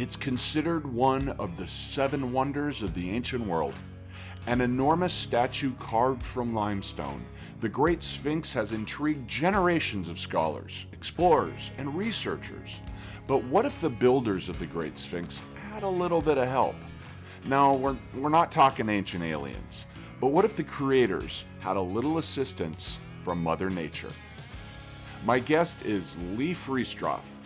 It's considered one of the seven wonders of the ancient world. An enormous statue carved from limestone, the Great Sphinx has intrigued generations of scholars, explorers, and researchers. But what if the builders of the Great Sphinx had a little bit of help? Now, we're, we're not talking ancient aliens, but what if the creators had a little assistance from Mother Nature? My guest is Leif Ristroph,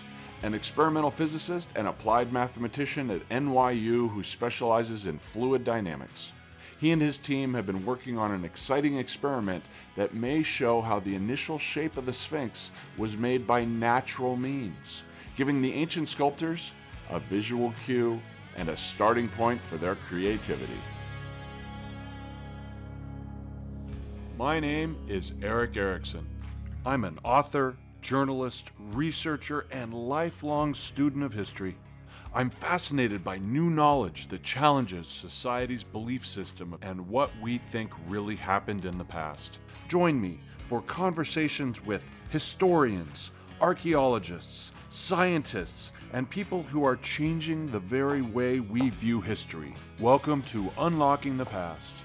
an experimental physicist and applied mathematician at NYU who specializes in fluid dynamics. He and his team have been working on an exciting experiment that may show how the initial shape of the Sphinx was made by natural means, giving the ancient sculptors a visual cue and a starting point for their creativity. My name is Eric Erickson. I'm an author, journalist, researcher, and lifelong student of history. I'm fascinated by new knowledge that challenges society's belief system and what we think really happened in the past. Join me for conversations with historians, archaeologists, scientists, and people who are changing the very way we view history. Welcome to Unlocking the Past.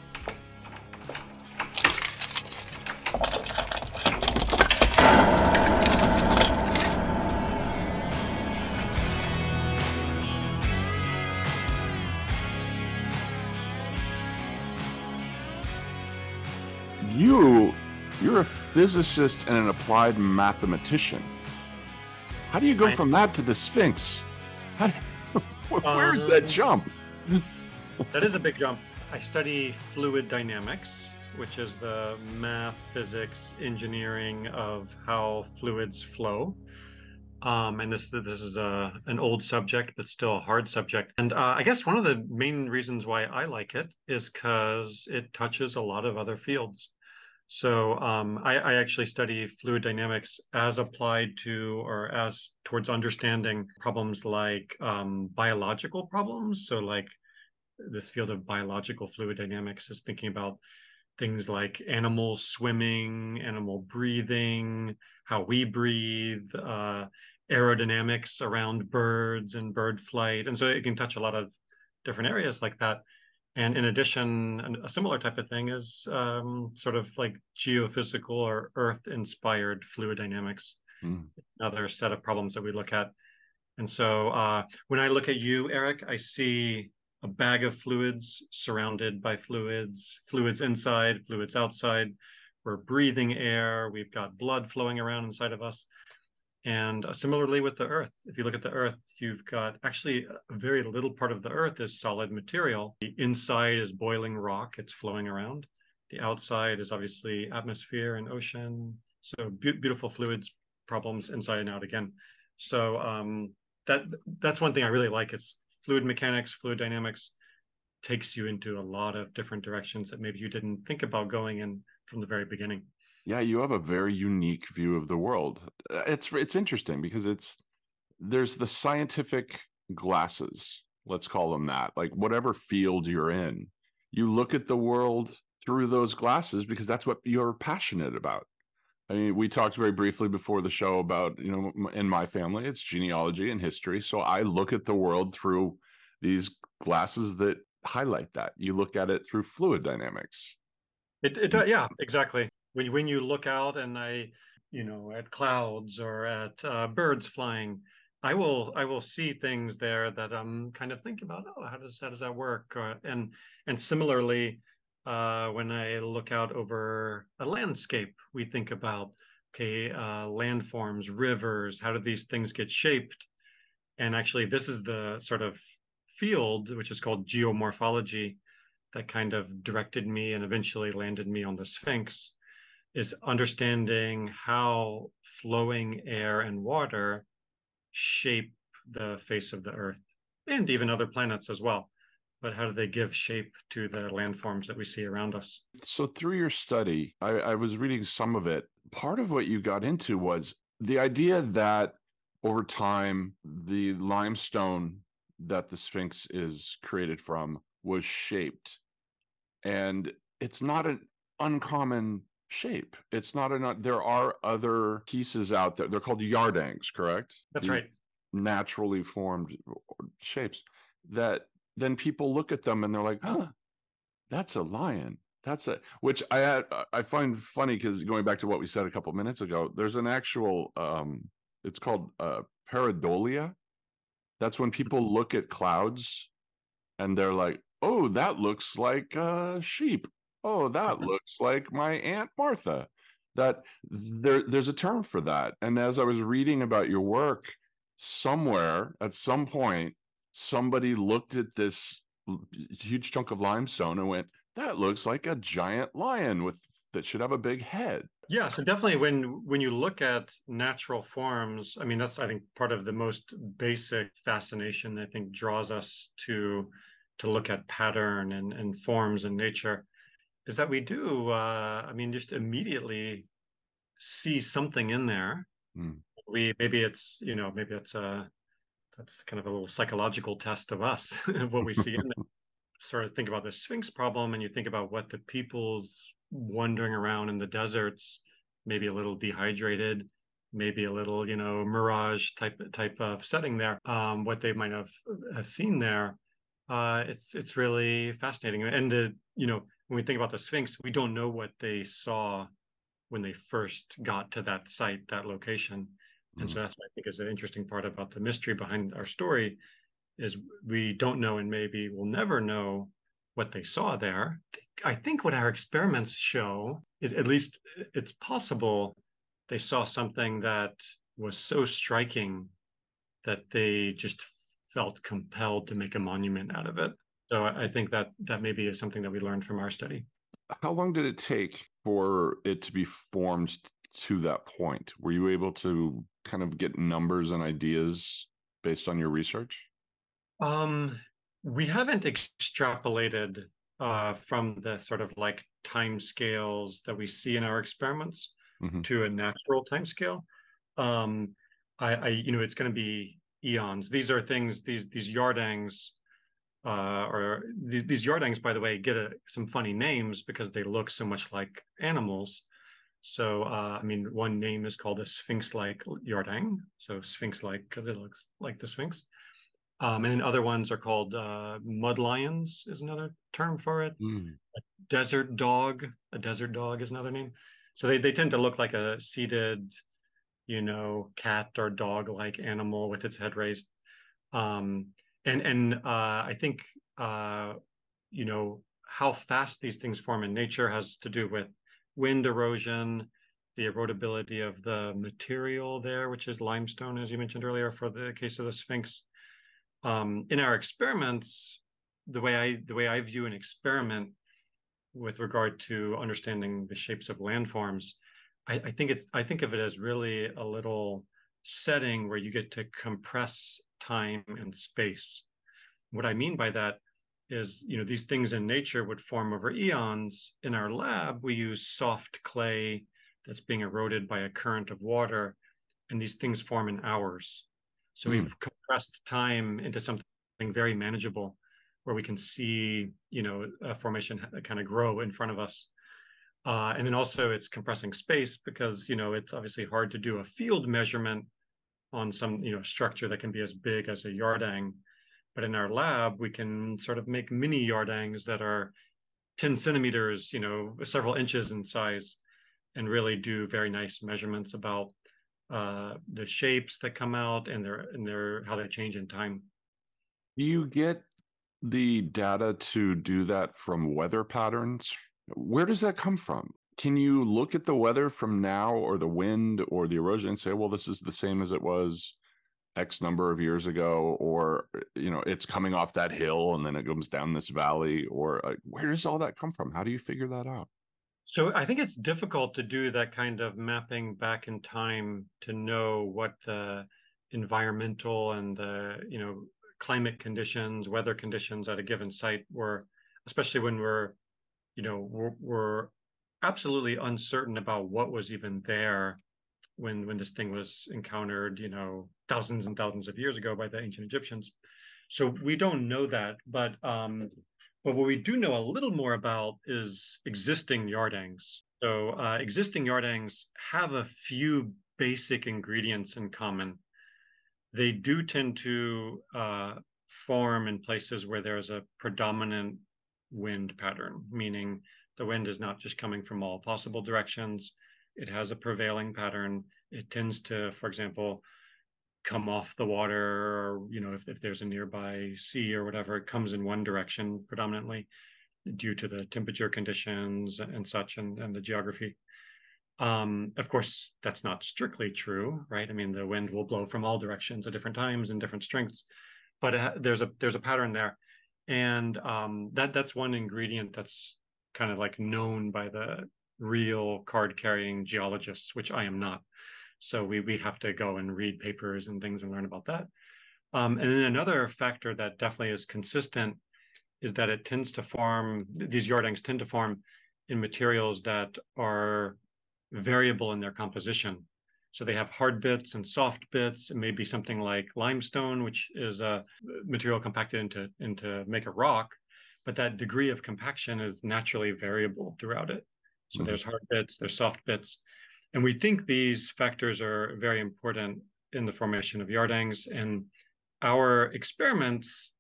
Physicist and an applied mathematician. How do you go from that to the Sphinx? How do, where is that Um, jump? That is a big jump. I study fluid dynamics, which is the math, physics, engineering of how fluids flow. Um, and this this is a an old subject, but still a hard subject. And uh, I guess one of the main reasons why I like it is because it touches a lot of other fields. So um, I, I actually study fluid dynamics as applied to or as towards understanding problems like um, biological problems. So like this field of biological fluid dynamics is thinking about things like animal swimming, animal breathing, how we breathe, uh, aerodynamics around birds and bird flight. And so it can touch a lot of different areas like that. And in addition, a similar type of thing is um, sort of like geophysical or earth inspired fluid dynamics, Hmm. another set of problems that we look at. And so uh, when I look at you, Eric, I see a bag of fluids surrounded by fluids, fluids inside, fluids outside. We're breathing air. We've got blood flowing around inside of us. And uh, similarly with the earth, if you look at the earth, you've got actually a very little part of the earth is solid material. The inside is boiling rock, it's flowing around. The outside is obviously atmosphere and ocean. So beau- beautiful fluids problems inside and out again. So um, that that's one thing I really like is fluid mechanics, fluid dynamics takes you into a lot of different directions that maybe you didn't think about going in from the very beginning. Yeah, you have a very unique view of the world. Uh, It's it's interesting because it's there's the scientific glasses, let's call them that. Like whatever field you're in, you look at the world through those glasses because that's what you're passionate about. I mean, we talked very briefly before the show about, you know, in my family, it's genealogy and history. So I look at the world through these glasses that highlight that. You look at it through fluid dynamics. It, it uh, yeah, exactly. When when you look out and I, you know, at clouds or at uh, birds flying, I will I will see things there that I'm kind of thinking about. Oh, how does how does that work? Or, and and similarly, uh, when I look out over a landscape, we think about okay, uh, landforms, rivers. How do these things get shaped? And actually, this is the sort of field which is called geomorphology that kind of directed me and eventually landed me on the Sphinx is understanding how flowing air and water shape the face of the earth and even other planets as well. But how do they give shape to the landforms that we see around us? So through your study, I, I was reading some of it. Part of what you got into was the idea that over time, the limestone that the Sphinx is created from was shaped. And it's not an uncommon shape. It's not an, there are other pieces out there. They're called yardangs, correct? That's The- right. naturally formed shapes that then people look at them and they're like, oh, that's a lion. That's a which I I find funny because going back to what we said a couple minutes ago, there's an actual um it's called uh pareidolia. That's when people look at clouds and they're like, oh, that looks like a sheep. Oh, that looks like my Aunt Martha. That there there's a term for that. And as I was reading about your work, somewhere at some point, somebody looked at this huge chunk of limestone and went, that looks like a giant lion with that should have a big head. Yeah, so definitely when when you look at natural forms, I mean that's I think part of the most basic fascination I think draws us to to look at pattern and, and forms in nature is that we do uh, I mean just immediately see something in there. Mm. We maybe it's you know maybe it's a uh, that's kind of a little psychological test of us what we see in there sort of think about the Sphinx problem and you think about what the people's wandering around in the deserts, maybe a little dehydrated, maybe a little, you know, mirage type type of setting there, um, what they might have have seen there. Uh, it's it's really fascinating. And the you know when we think about the Sphinx, we don't know what they saw when they first got to that site, that location. And mm. so that's what I think is an interesting part about the mystery behind our story is we don't know and maybe we'll never know what they saw there. I think what our experiments show, it, at least it's possible, they saw something that was so striking that they just felt compelled to make a monument out of it. So I think that that maybe is something that we learned from our study. How long did it take for it to be formed to that point? Were you able to kind of get numbers and ideas based on your research? Um, we haven't extrapolated uh, from the sort of like time scales that we see in our experiments mm-hmm. to a natural time scale. Um, I, I, you know, it's going to be eons. These are things. These these yardangs, uh, or these, these yardangs, by the way, get a, some funny names because they look so much like animals. So, uh, I mean, one name is called a sphinx-like yardang. So, sphinx-like because it looks like the sphinx. Um, and then other ones are called uh, mud lions is another term for it. Mm. A desert dog, a desert dog is another name. So they, they tend to look like a seated, you know, cat or dog like animal with its head raised. Um, and and uh, I think uh, you know how fast these things form in nature has to do with wind erosion, the erodibility of the material there, which is limestone, as you mentioned earlier, for the case of the Sphinx. Um, in our experiments, the way I the way I view an experiment with regard to understanding the shapes of landforms, I, I think it's I think of it as really a little setting where you get to compress time and space. What I mean by that is, you know, these things in nature would form over eons. In our lab, we use soft clay that's being eroded by a current of water, and these things form in hours. So mm. we've compressed time into something very manageable where we can see, you know, a formation kind of grow in front of us. Uh, and then also it's compressing space because, you know, it's obviously hard to do a field measurement on some, you know, structure that can be as big as a yardang. But in our lab, we can sort of make mini yardangs that are 10 centimeters, you know, several inches in size and really do very nice measurements about uh, the shapes that come out and their and their how they change in time. Do you get the data to do that from weather patterns? Where does that come from? Can you look at the weather from now or the wind or the erosion and say, well, this is the same as it was X number of years ago, or you know, it's coming off that hill and then it goes down this valley, or uh, where does all that come from? How do you figure that out? So I think it's difficult to do that kind of mapping back in time to know what the environmental and the you know climate conditions, weather conditions at a given site were, especially when we're you know we're, we're absolutely uncertain about what was even there when when this thing was encountered you know thousands and thousands of years ago by the ancient Egyptians. So we don't know that, but um, but what we do know a little more about is existing yardangs. So uh, existing yardangs have a few basic ingredients in common. they do tend to uh, form in places where there's a predominant wind pattern, meaning the wind is not just coming from all possible directions. It has a prevailing pattern. It tends to, for example, come off the water, or you know, if, if there's a nearby sea or whatever, it comes in one direction predominantly due to the temperature conditions and such and, and the geography. Um, of course, that's not strictly true, right? I mean, the wind will blow from all directions at different times and different strengths, but it, there's a there's a pattern there, and um, that that's one ingredient that's kind of like known by the real card carrying geologists, which I am not. So we we have to go and read papers and things and learn about that. Um, and then another factor that definitely is consistent is that it tends to form these yardangs tend to form in materials that are variable in their composition. So they have hard bits and soft bits. It may be something like limestone, which is a material compacted into into make a rock, but that degree of compaction is naturally variable throughout it. So mm-hmm. there's hard bits, there's soft bits, and we think these factors are very important in the formation of yardangs. And our experiments,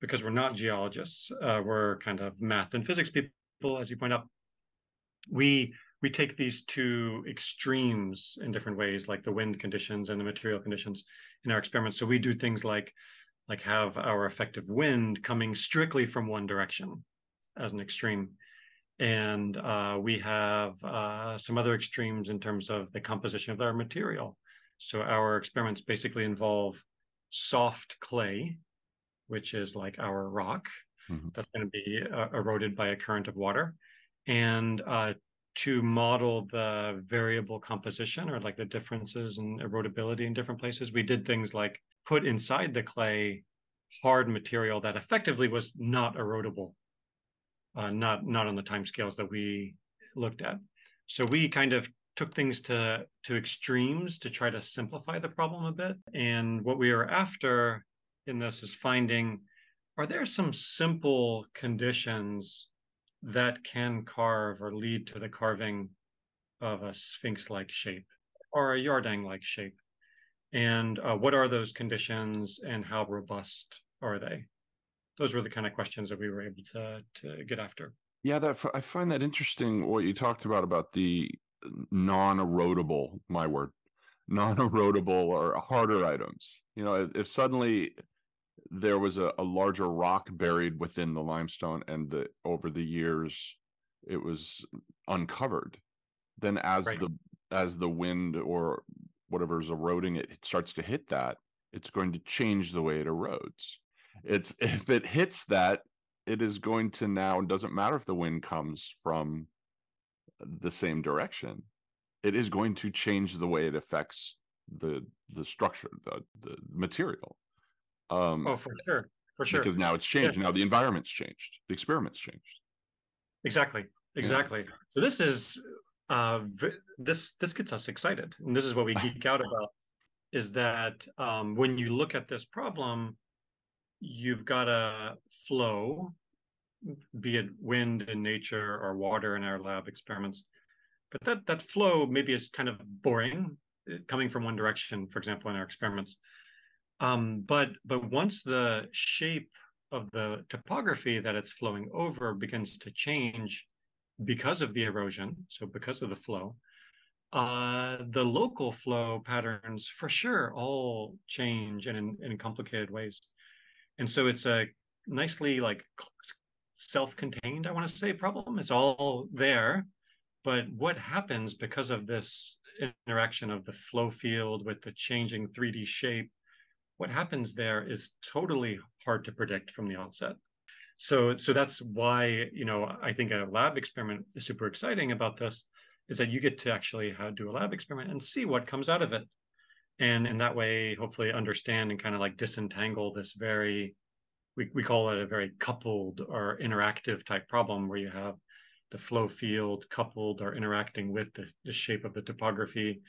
because we're not geologists, uh, we're kind of math and physics people, as you point out. We we take these two extremes in different ways, like the wind conditions and the material conditions in our experiments. So we do things like like have our effective wind coming strictly from one direction as an extreme. And uh, we have uh, some other extremes in terms of the composition of our material. So our experiments basically involve soft clay, which is like our rock, mm-hmm. that's going to be uh, eroded by a current of water, and uh, to model the variable composition or like the differences in erodibility in different places, we did things like put inside the clay hard material that effectively was not erodible, uh, not not on the time scales that we looked at. So we kind of took things to to extremes to try to simplify the problem a bit. And what we are after in this is finding are there some simple conditions that can carve or lead to the carving of a sphinx-like shape or a yardang-like shape. And uh, what are those conditions and how robust are they? Those were the kind of questions that we were able to to get after. Yeah that i find that interesting what you talked about about the non-erodible my word non-erodible or harder items. You know if, if suddenly there was a, a larger rock buried within the limestone and the over the years it was uncovered. Then as right. the as the wind or whatever is eroding it, it starts to hit that it's going to change the way it erodes. It's if it hits that it is going to now doesn't matter if the wind comes from the same direction it is going to change the way it affects the the structure the the material um, oh, for sure, for sure. Because now it's changed. Yeah. Now the environment's changed. The experiment's changed. Exactly. Exactly. Yeah. So this is uh, this this gets us excited, and this is what we geek out about. Is that um, when you look at this problem, you've got a flow, be it wind in nature or water in our lab experiments, but that that flow maybe is kind of boring, coming from one direction. For example, in our experiments, um, but but once the shape of the topography that it's flowing over begins to change because of the erosion, so because of the flow, uh, the local flow patterns for sure all change in, in complicated ways. And so it's a nicely like self-contained, I want to say, problem. It's all there. But what happens because of this interaction of the flow field with the changing 3D shape what happens there is totally hard to predict from the outset. So, so that's why you know I think a lab experiment is super exciting about this, is that you get to actually do a lab experiment and see what comes out of it, and in that way, hopefully understand and kind of like disentangle this very, we we call it a very coupled or interactive type problem where you have the flow field coupled or interacting with the, the shape of the topography,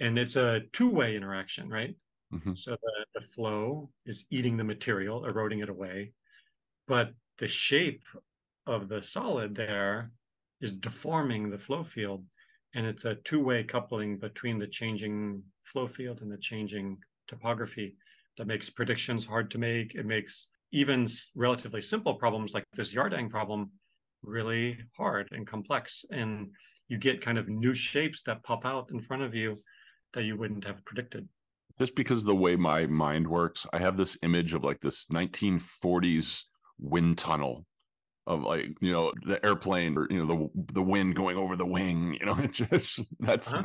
and it's a two-way interaction, right? Mm-hmm. So the, the flow is eating the material, eroding it away. But the shape of the solid there is deforming the flow field. And it's a two way coupling between the changing flow field and the changing topography that makes predictions hard to make. It makes even relatively simple problems like this Yardang problem really hard and complex. And you get kind of new shapes that pop out in front of you that you wouldn't have predicted. Just because of the way my mind works, I have this image of like this 1940s wind tunnel of like you know the airplane or you know the the wind going over the wing you know it's just that's uh-huh.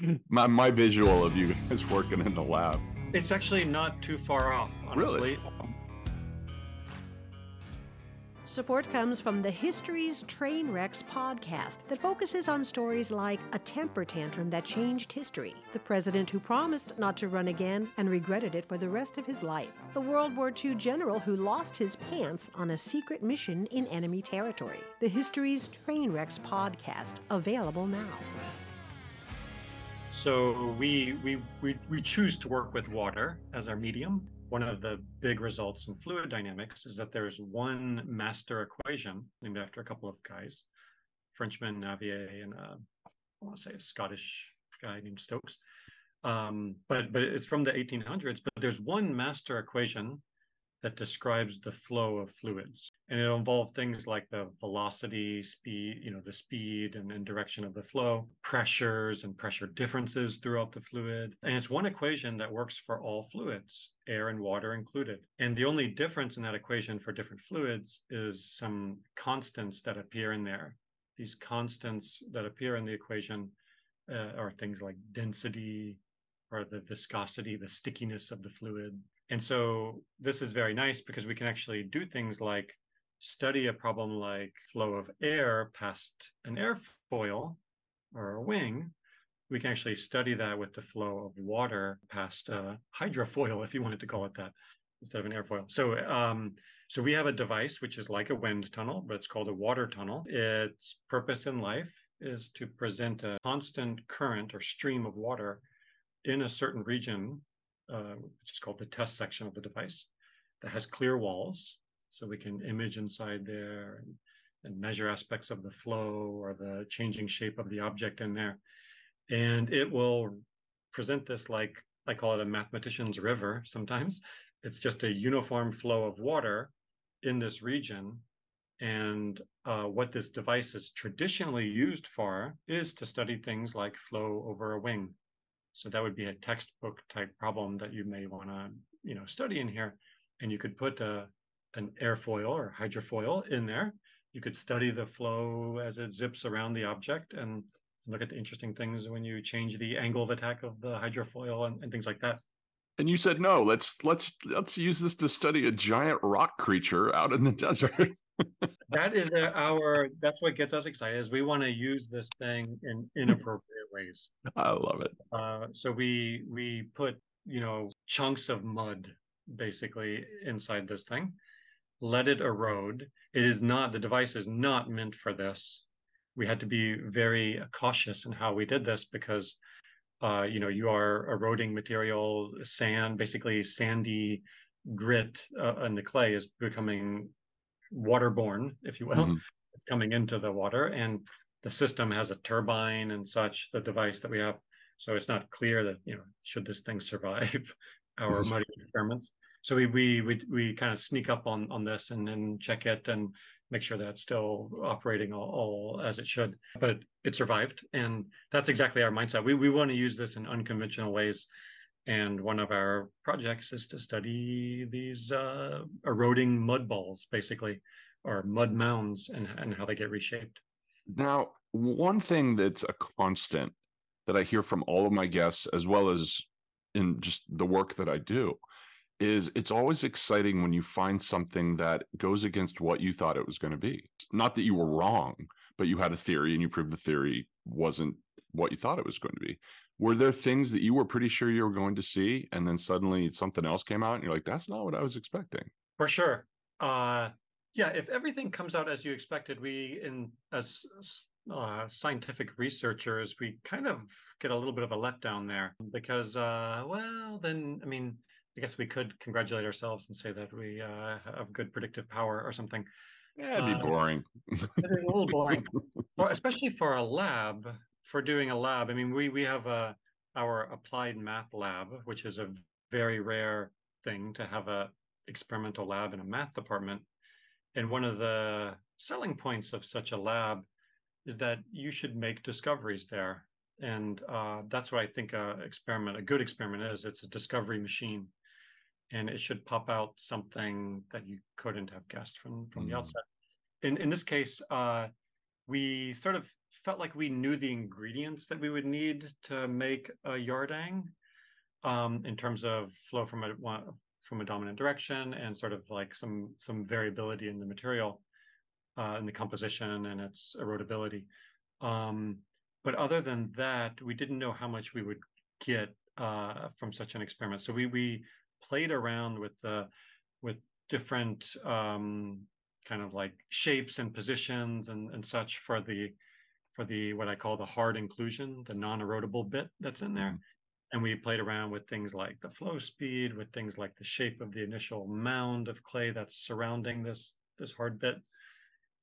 my, my my visual of you guys working in the lab it's actually not too far off honestly really? Support comes from the History's Train Wrecks podcast that focuses on stories like a temper tantrum that changed history, the president who promised not to run again and regretted it for the rest of his life, the World War II general who lost his pants on a secret mission in enemy territory. The History's Train Wrecks podcast, available now. So we, we, we, we choose to work with water as our medium one of the big results in fluid dynamics is that there's one master equation named after a couple of guys, Frenchman Navier and uh, I want to say a Scottish guy named Stokes. Um, but but it's from the 1800s. But there's one master equation that describes the flow of fluids. And it'll involve things like the velocity, speed, you know, the speed and, and, direction of the flow, pressures and pressure differences throughout the fluid. And it's one equation that works for all fluids, air and water included. And the only difference in that equation for different fluids is some constants that appear in there. These constants that appear in the equation uh, are things like density or the viscosity, the stickiness of the fluid, and so this is very nice because we can actually do things like study a problem like flow of air past an airfoil or a wing. We can actually study that with the flow of water past a hydrofoil, if you wanted to call it that, instead of an airfoil. So, um, so we have a device which is like a wind tunnel, but it's called a water tunnel. Its purpose in life is to present a constant current or stream of water in a certain region uh, which is called the test section of the device, that has clear walls. So we can image inside there and, and measure aspects of the flow or the changing shape of the object in there. And it will present this like I call it a mathematician's river sometimes. It's just a uniform flow of water in this region. And uh, what this device is traditionally used for is to study things like flow over a wing. So that would be a textbook type problem that you may want to, you know, study in here. And you could put a, an airfoil or hydrofoil in there. You could study the flow as it zips around the object and look at the interesting things when you change the angle of attack of the hydrofoil and, and things like that. And you said no. Let's let's let's use this to study a giant rock creature out in the desert. that is our. That's what gets us excited. Is we want to use this thing in inappropriate ways. I love it. Uh, so we we put you know chunks of mud basically inside this thing, let it erode. It is not the device is not meant for this. We had to be very cautious in how we did this because uh, you know you are eroding material, sand, basically sandy grit uh, and the clay is becoming waterborne, if you will. Mm-hmm. It's coming into the water, and the system has a turbine and such, the device that we have. So it's not clear that, you know, should this thing survive our muddy experiments. So we, we, we, we kind of sneak up on, on this and then check it and make sure that it's still operating all, all as it should. But it survived. And that's exactly our mindset. We, we want to use this in unconventional ways. And one of our projects is to study these uh, eroding mud balls, basically, or mud mounds and, and how they get reshaped. Now, one thing that's a constant that I hear from all of my guests, as well as in just the work that I do, is it's always exciting when you find something that goes against what you thought it was going to be. Not that you were wrong, but you had a theory and you proved the theory wasn't what you thought it was going to be. Were there things that you were pretty sure you were going to see, and then suddenly something else came out, and you're like, "That's not what I was expecting." For sure. Uh, yeah, if everything comes out as you expected, we in as uh, scientific researchers, we kind of get a little bit of a letdown there because, uh, well, then I mean, I guess we could congratulate ourselves and say that we uh, have good predictive power or something. Yeah, it'd be uh, boring. it's a little boring, for, especially for a lab. For doing a lab, I mean, we we have a our applied math lab, which is a very rare thing to have a experimental lab in a math department. And one of the selling points of such a lab is that you should make discoveries there. And uh, that's what I think a experiment, a good experiment is. It's a discovery machine, and it should pop out something that you couldn't have guessed from from mm. the outset. In in this case, uh, we sort of felt like we knew the ingredients that we would need to make a Yardang um, in terms of flow from a from a dominant direction and sort of like some some variability in the material, uh, in the composition and its erodibility. Um, but other than that, we didn't know how much we would get uh, from such an experiment. So we we played around with the with different um, kind of like shapes and positions and, and such for the for the what I call the hard inclusion, the non-erodible bit that's in there. Mm-hmm. And we played around with things like the flow speed, with things like the shape of the initial mound of clay that's surrounding this this hard bit.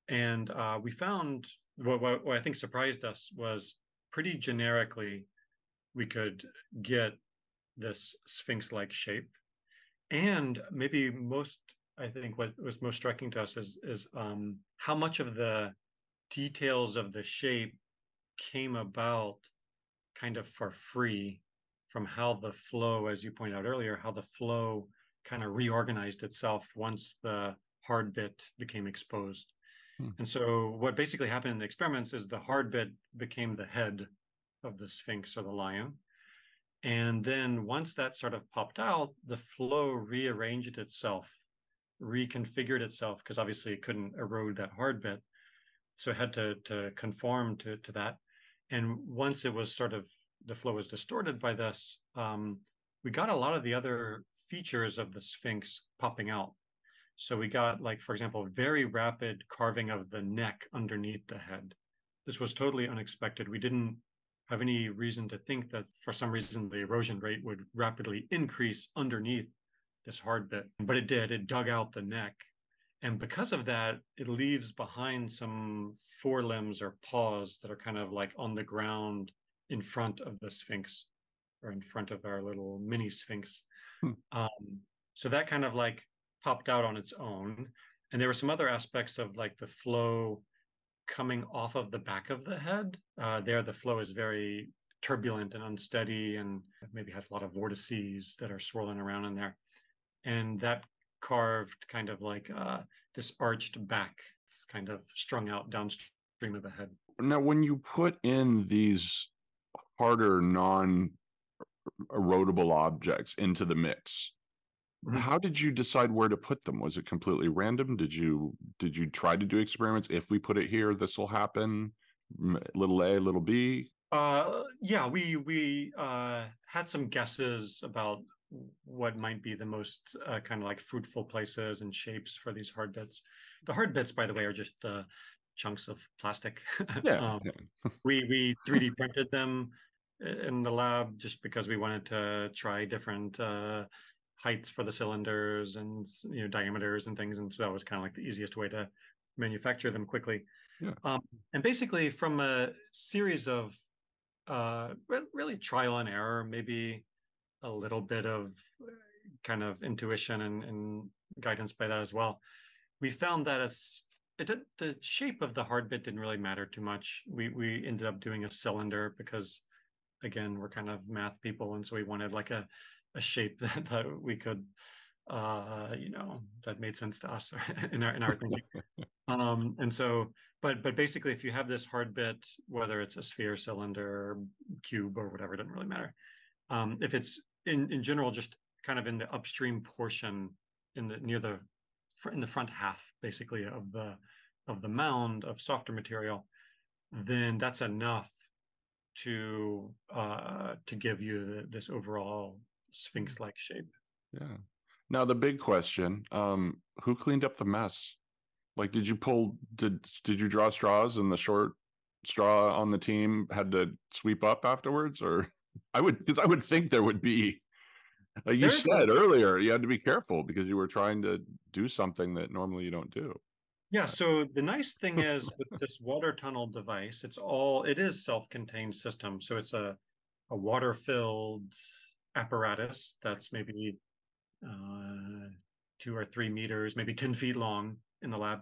And uh, we found what, what, what I think surprised us was pretty generically we could get this sphinx-like shape. And maybe most, I think, what was most striking to us is is um, how much of the details of the shape came about kind of for free from how the flow, as you pointed out earlier, how the flow kind of reorganized itself once the hard bit became exposed. Hmm. And so what basically happened in the experiments is the hard bit became the head of the Sphinx or the lion. And then once that sort of popped out, the flow rearranged itself, reconfigured itself, because obviously it couldn't erode that hard bit. So it had to, to conform to, to that. And once it was sort of the flow was distorted by this, um, we got a lot of the other features of the Sphinx popping out. So we got, like, for example, very rapid carving of the neck underneath the head. This was totally unexpected. We didn't have any reason to think that for some reason the erosion rate would rapidly increase underneath this hard bit, but it did. It dug out the neck. And because of that, it leaves behind some forelimbs or paws that are kind of like on the ground in front of the Sphinx or in front of our little mini Sphinx. Hmm. Um, so that kind of like popped out on its own. And there were some other aspects of like the flow coming off of the back of the head. Uh, there, the flow is very turbulent and unsteady and maybe has a lot of vortices that are swirling around in there. And that carved kind of like uh, this arched back. It's kind of strung out downstream of the head. Now, when you put in these harder non erodible objects into the mix. How did you decide where to put them? Was it completely random? Did you did you try to do experiments? If we put it here this will happen little a little b? Uh yeah we we uh had some guesses about what might be the most uh, kind of like fruitful places and shapes for these hard bits. The hard bits by the way are just uh, chunks of plastic. Yeah. um, we we 3D printed them in the lab just because we wanted to try different uh, heights for the cylinders and you know diameters and things, and so that was kind of like the easiest way to manufacture them quickly. Yeah. Um, and basically, from a series of uh, really trial and error, maybe a little bit of kind of intuition and, and guidance by that as well, we found that as it did, the shape of the hard bit didn't really matter too much. We we ended up doing a cylinder because again we're kind of math people and so we wanted like a a shape that, that we could uh you know that made sense to us in our in our thinking. Um and so but but basically if you have this hard bit whether it's a sphere cylinder cube or whatever it doesn't really matter. Um if it's in in general just kind of in the upstream portion in the near the in the front half basically of the of the mound of softer material then that's enough to uh, to give you the, this overall sphinx-like shape. Yeah. Now the big question: um, Who cleaned up the mess? Like, did you pull? Did did you draw straws and the short straw on the team had to sweep up afterwards? Or I would because I would think there would be. Like you There's said a, earlier, you had to be careful because you were trying to do something that normally you don't do. Yeah. So the nice thing is with this water tunnel device, it's all it is self-contained system. So it's a a water-filled apparatus that's maybe uh, two or three meters, maybe 10 feet long in the lab.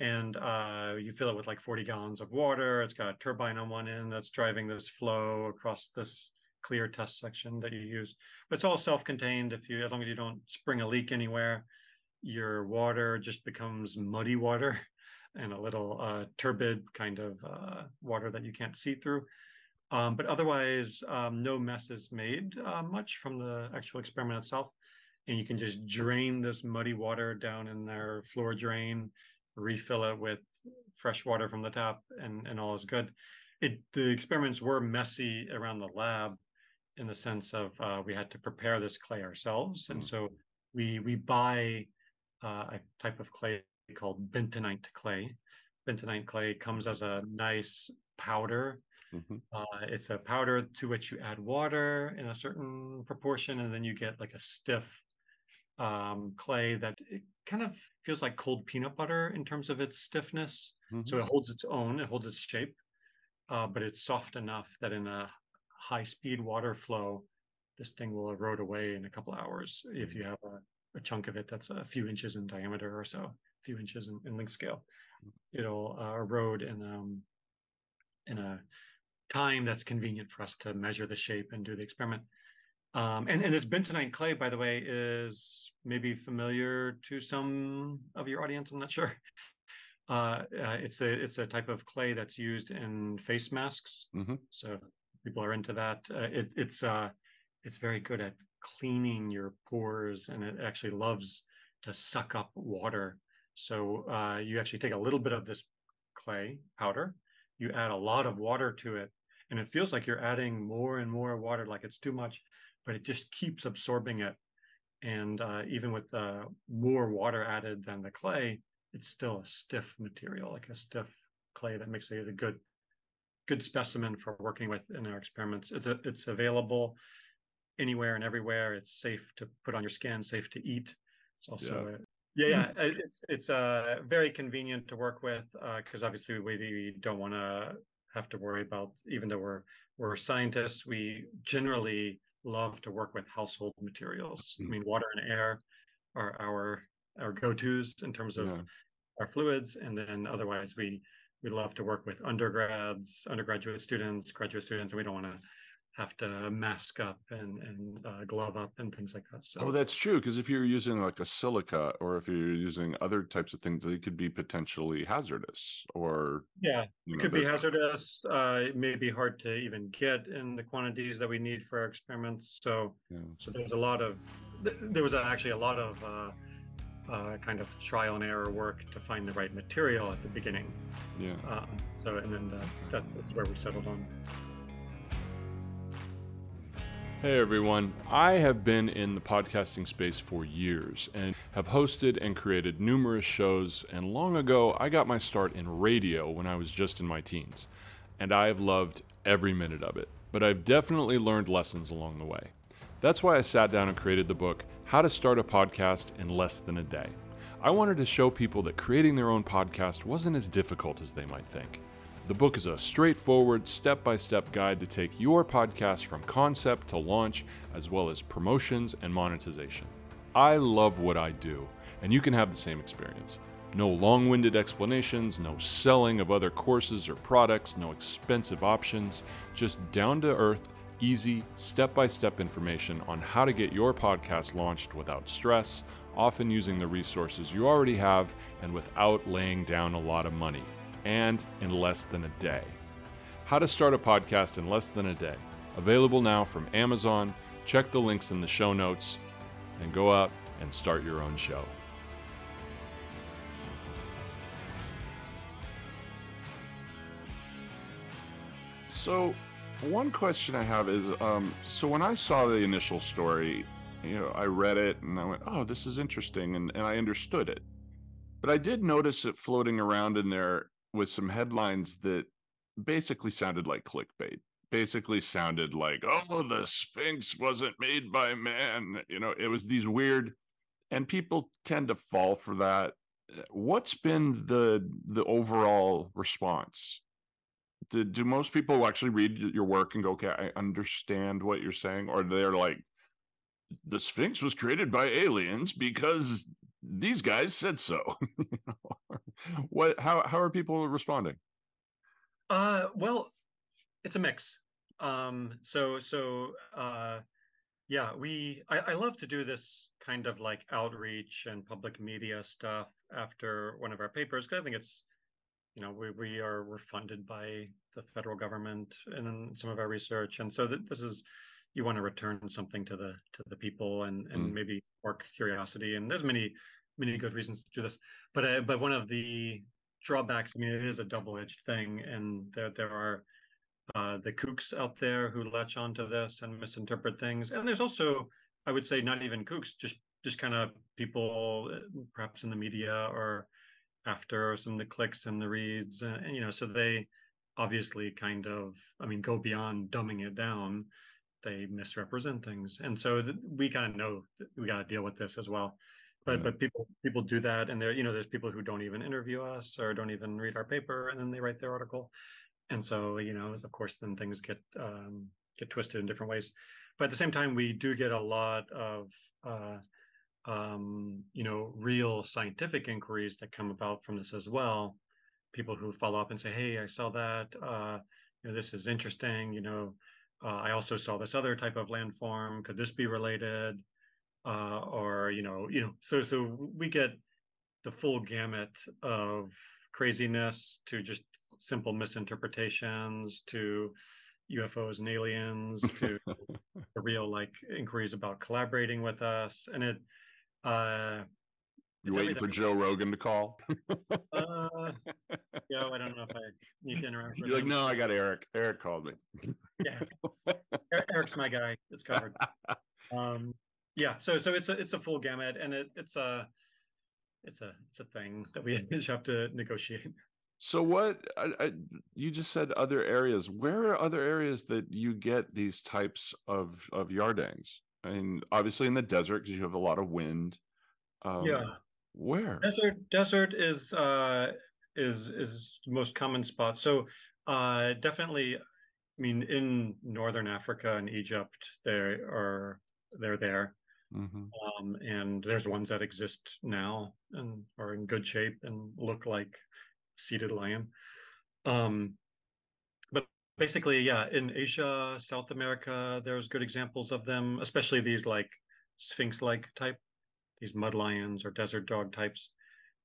And uh, you fill it with like 40 gallons of water. It's got a turbine on one end that's driving this flow across this clear test section that you use. But it's all self-contained. If you, as long as you don't spring a leak anywhere, your water just becomes muddy water and a little uh, turbid kind of uh, water that you can't see through. Um, but otherwise, um, no mess is made uh, much from the actual experiment itself. And you can just drain this muddy water down in their floor drain, refill it with fresh water from the tap, and, and all is good. It, the experiments were messy around the lab in the sense of uh, we had to prepare this clay ourselves. And mm. so we, we buy uh, a type of clay called bentonite clay. Bentonite clay comes as a nice powder Mm-hmm. Uh, it's a powder to which you add water in a certain proportion, and then you get like a stiff um, clay that it kind of feels like cold peanut butter in terms of its stiffness. Mm-hmm. So it holds its own, it holds its shape, uh, but it's soft enough that in a high speed water flow, this thing will erode away in a couple hours if you have a, a, chunk of it that's a few inches in diameter or so, a few inches in, in length scale. Mm-hmm. It'll uh, erode in um, in a time that's convenient for us to measure the shape and do the experiment. Um, and, and this bentonite clay, by the way, is maybe familiar to some of your audience. I'm not sure. Uh, uh, it's a it's a type of clay that's used in face masks. Mm-hmm. So people are into that. Uh, it, it's uh, it's very good at cleaning your pores, and it actually loves to suck up water. So uh, you actually take a little bit of this clay powder, you add a lot of water to it, and it feels like you're adding more and more water like it's too much but it just keeps absorbing it. And uh, even with uh, more water added than the clay it's still a stiff material like a stiff clay that makes it a good good specimen for working with in our experiments. It's a, it's available anywhere and everywhere. It's safe to put on your skin safe to eat. It's also yeah. yeah, yeah, it's it's uh very convenient to work with because uh, obviously we don't want to have to worry about, even though we're we're scientists, we generally love to work with household materials. Mm-hmm. I mean, water and air are our our go-tos in terms of yeah. our fluids, and then otherwise we we love to work with undergrads, undergraduate students, graduate students, and we don't want to have to mask up and and uh, glove up and things like that. So, oh, that's true. Because if you're using like a silica, or if you're using other types of things, they could be potentially hazardous. Or yeah, it know, could be hazardous. Uh, it may be hard to even get in the quantities that we need for our experiments. So yeah. so there's a lot of there was actually a lot of uh, uh, kind of trial and error work to find the right material at the beginning. Yeah. Uh, so and then that is where we settled on. Hey everyone, I have been in the podcasting space for years and have hosted and created numerous shows. And long ago, I got my start in radio when I was just in my teens. And I have loved every minute of it. But I've definitely learned lessons along the way. That's why I sat down and created the book, How to Start a Podcast in Less Than a Day. I wanted to show people that creating their own podcast wasn't as difficult as they might think. The book is a straightforward, step by step guide to take your podcast from concept to launch, as well as promotions and monetization. I love what I do, and you can have the same experience. No long winded explanations, no selling of other courses or products, no expensive options, just down to earth, easy, step by step information on how to get your podcast launched without stress, often using the resources you already have, and without laying down a lot of money and in less than a day. How to Start a Podcast in Less Than a Day. Available now from Amazon. Check the links in the show notes and go out and start your own show. So, one question I have is um, so when I saw the initial story, you know, I read it and I went, oh, this is interesting, and, and I understood it. But I did notice it floating around in there with some headlines that basically sounded like clickbait basically sounded like oh the sphinx wasn't made by man you know it was these weird and people tend to fall for that. What's been the the overall response? Do, do most people actually read your work and go okay i understand what you're saying or they're like the Sphinx was created by aliens because these guys said so. what? How how are people responding? Uh, well, it's a mix. Um, so so uh, yeah, we I, I love to do this kind of like outreach and public media stuff after one of our papers because I think it's you know we, we are we're funded by the federal government and some of our research and so th- this is you want to return something to the to the people and and mm. maybe spark curiosity and there's many many good reasons to do this. But uh, but one of the drawbacks i mean it is a double-edged thing and there there are uh, the kooks out there who latch onto this and misinterpret things. And there's also i would say not even kooks just just kind of people uh, perhaps in the media or after some of the clicks and the reads and, and you know so they obviously kind of i mean go beyond dumbing it down. They misrepresent things. And so th- we kind of know we got to deal with this as well but but people people do that and there you know there's people who don't even interview us or don't even read our paper and then they write their article and so you know of course then things get um, get twisted in different ways but at the same time we do get a lot of uh, um, you know real scientific inquiries that come about from this as well people who follow up and say hey i saw that uh, you know this is interesting you know uh, I also saw this other type of landform. Could this be related? Uh, or you know, you know, so so we get the full gamut of craziness to just simple misinterpretations to UFOs and aliens to the real like inquiries about collaborating with us, and it. Uh, you waiting for Joe Rogan to call? uh, Joe, I don't know if I need to interact. You're like, no, I got Eric. Eric called me. yeah, Eric's my guy. It's covered. Um, yeah, so so it's a it's a full gamut, and it, it's a it's a it's a thing that we have to negotiate. So what I, I, you just said other areas. Where are other areas that you get these types of of yardangs? I mean, obviously in the desert because you have a lot of wind. Um, yeah. Where? Desert desert is uh is is the most common spot. So uh definitely I mean in northern Africa and Egypt they are they're there. Mm-hmm. Um, and there's ones that exist now and are in good shape and look like seated lion. Um, but basically, yeah, in Asia, South America, there's good examples of them, especially these like sphinx-like type these mud lions or desert dog types.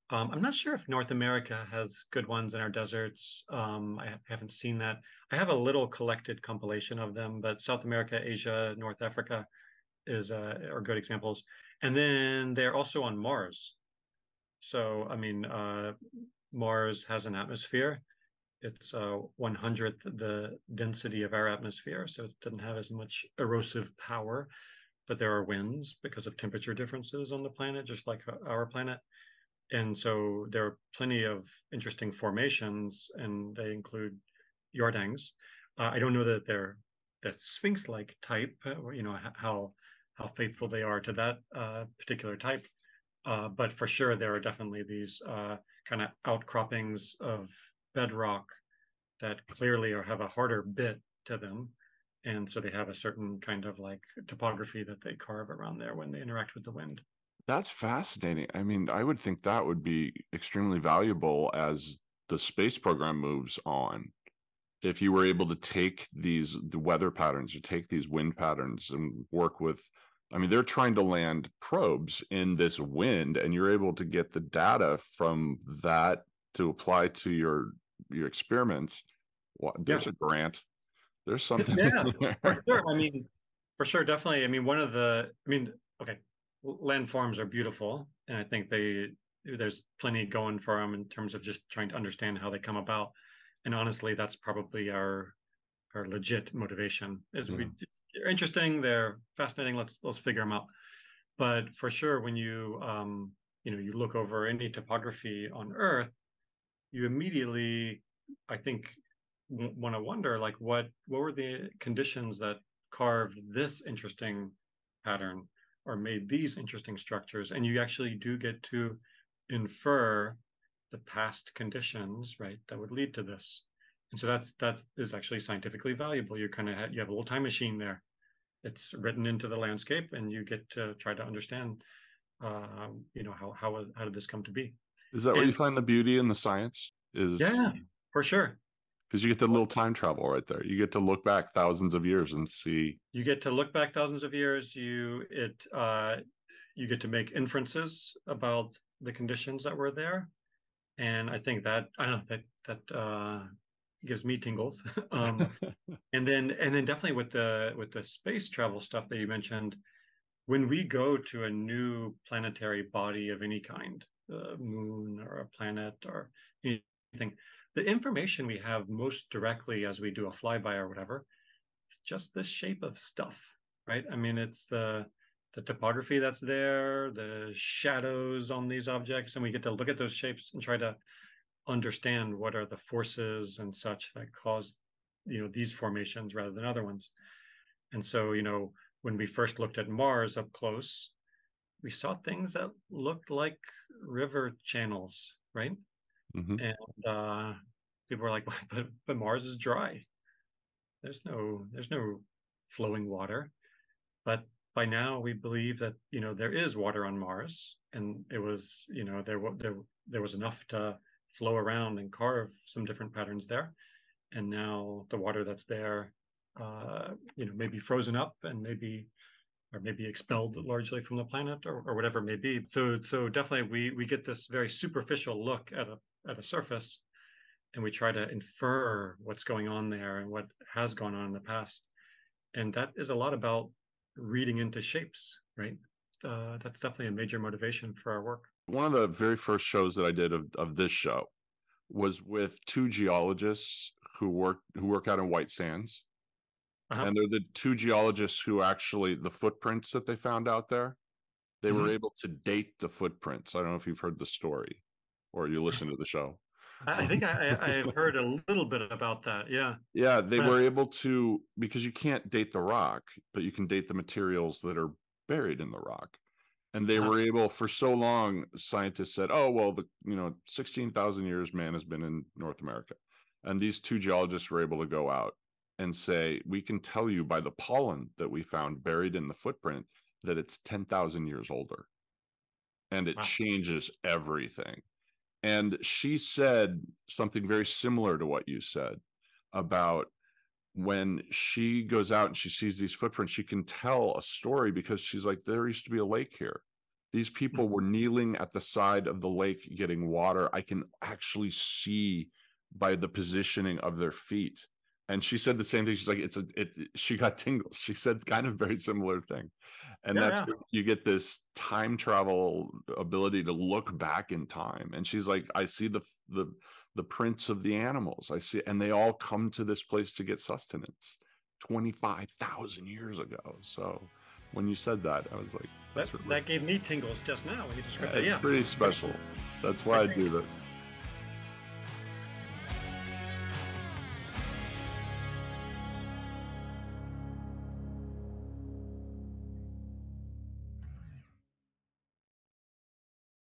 Um, I'm not sure if North America has good ones in our deserts. Um, I haven't seen that. I have a little collected compilation of them, but South America, Asia, North Africa is uh, are good examples. And then they're also on Mars. So I mean, uh, Mars has an atmosphere. It's uh, 100th the density of our atmosphere, so it doesn't have as much erosive power but there are winds because of temperature differences on the planet, just like our planet. And so there are plenty of interesting formations, and they include yardangs. Uh, I don't know that they're that sphinx-like type, you know how how faithful they are to that uh, particular type. Uh, but for sure, there are definitely these uh, kind of outcroppings of bedrock that clearly are, have a harder bit to them. And so they have a certain kind of like topography that they carve around there when they interact with the wind. That's fascinating. I mean i would think that would be extremely valuable as the space program moves on. If you were able to take these the weather patterns or take these wind patterns and work with i mean they're trying to land probes in this wind and you're able to get the data from that to apply to your your experiments there's yeah. a grant there's something. Yeah, for sure. I mean, for sure, definitely. I mean, one of the, I mean, okay, landforms are beautiful, and I think they there's plenty going for them in terms of just trying to understand how they come about. And honestly, that's probably our our legit motivation. Is we hmm. They're interesting, they're fascinating. Let's let's figure them out. But for sure, when you um, you know you look over any topography on Earth, you immediately, I think, want to wonder like what what were the conditions that carved this interesting pattern or made these interesting structures and you actually do get to infer the past conditions right that would lead to this and so that's that is actually scientifically valuable you kind of you have a little time machine there it's written into the landscape, and you get to try to understand, uh, you know, how how how did this come to be? Is that and, where you find the beauty in the science? Is yeah, for sure. Because you get the little time travel right there. You get to look back thousands of years and see. You get to look back thousands of years. You it uh, you get to make inferences about the conditions that were there, and I think that I don't know that that uh, gives me tingles. um, and then and then definitely with the with the space travel stuff that you mentioned, when we go to a new planetary body of any kind, a moon or a planet or anything, the information we have most directly as we do a flyby or whatever, it's just this shape of stuff, right? I mean, it's the the topography that's there, the shadows on these objects, and we get to look at those shapes and try to understand what are the forces and such that cause you know these formations rather than other ones. And so you know when we first looked at mars up close we saw things that looked like river channels right? Mm-hmm. and uh people were like but but mars is dry. There's no there's no flowing water. But by now we believe that you know there is water on mars and it was you know there there there was enough to flow around and carve some different patterns there. And now the water that's there, uh, you know, maybe frozen up and maybe or maybe expelled largely from the planet or, or whatever it may be. So so definitely we we get this very superficial look at a at a surface and we try to infer what's going on there and what has gone on in the past. And that is a lot about reading into shapes, right? Uh, that's definitely a major motivation for our work one of the very first shows that I did of, of this show was with two geologists who work who work out in White Sands. Uh-huh. And they're the two geologists who actually the footprints that they found out there, they mm-hmm. were able to date the footprints. I don't know if you've heard the story or you listen to the show. I think I, I've heard a little bit about that. Yeah. Yeah. They were able to, because you can't date the rock, but you can date the materials that are buried in the rock and they uh-huh. were able for so long scientists said oh well the you know 16,000 years man has been in North America and these two geologists were able to go out and say we can tell you by the pollen that we found buried in the footprint that it's 10,000 years older and it wow. changes everything and she said something very similar to what you said about when she goes out and she sees these footprints, she can tell a story because she's like, there used to be a lake here. These people were mm-hmm. kneeling at the side of the lake getting water. I can actually see by the positioning of their feet. And she said the same thing. She's like, it's a, it, she got tingles. She said kind of very similar thing. And yeah, that's yeah. you get this time travel ability to look back in time. And she's like, I see the, the, the prints of the animals. I see, and they all come to this place to get sustenance 25,000 years ago. So when you said that, I was like, that, really... that gave me tingles just now when you described yeah, it. It's yeah. pretty special. That's why I do this.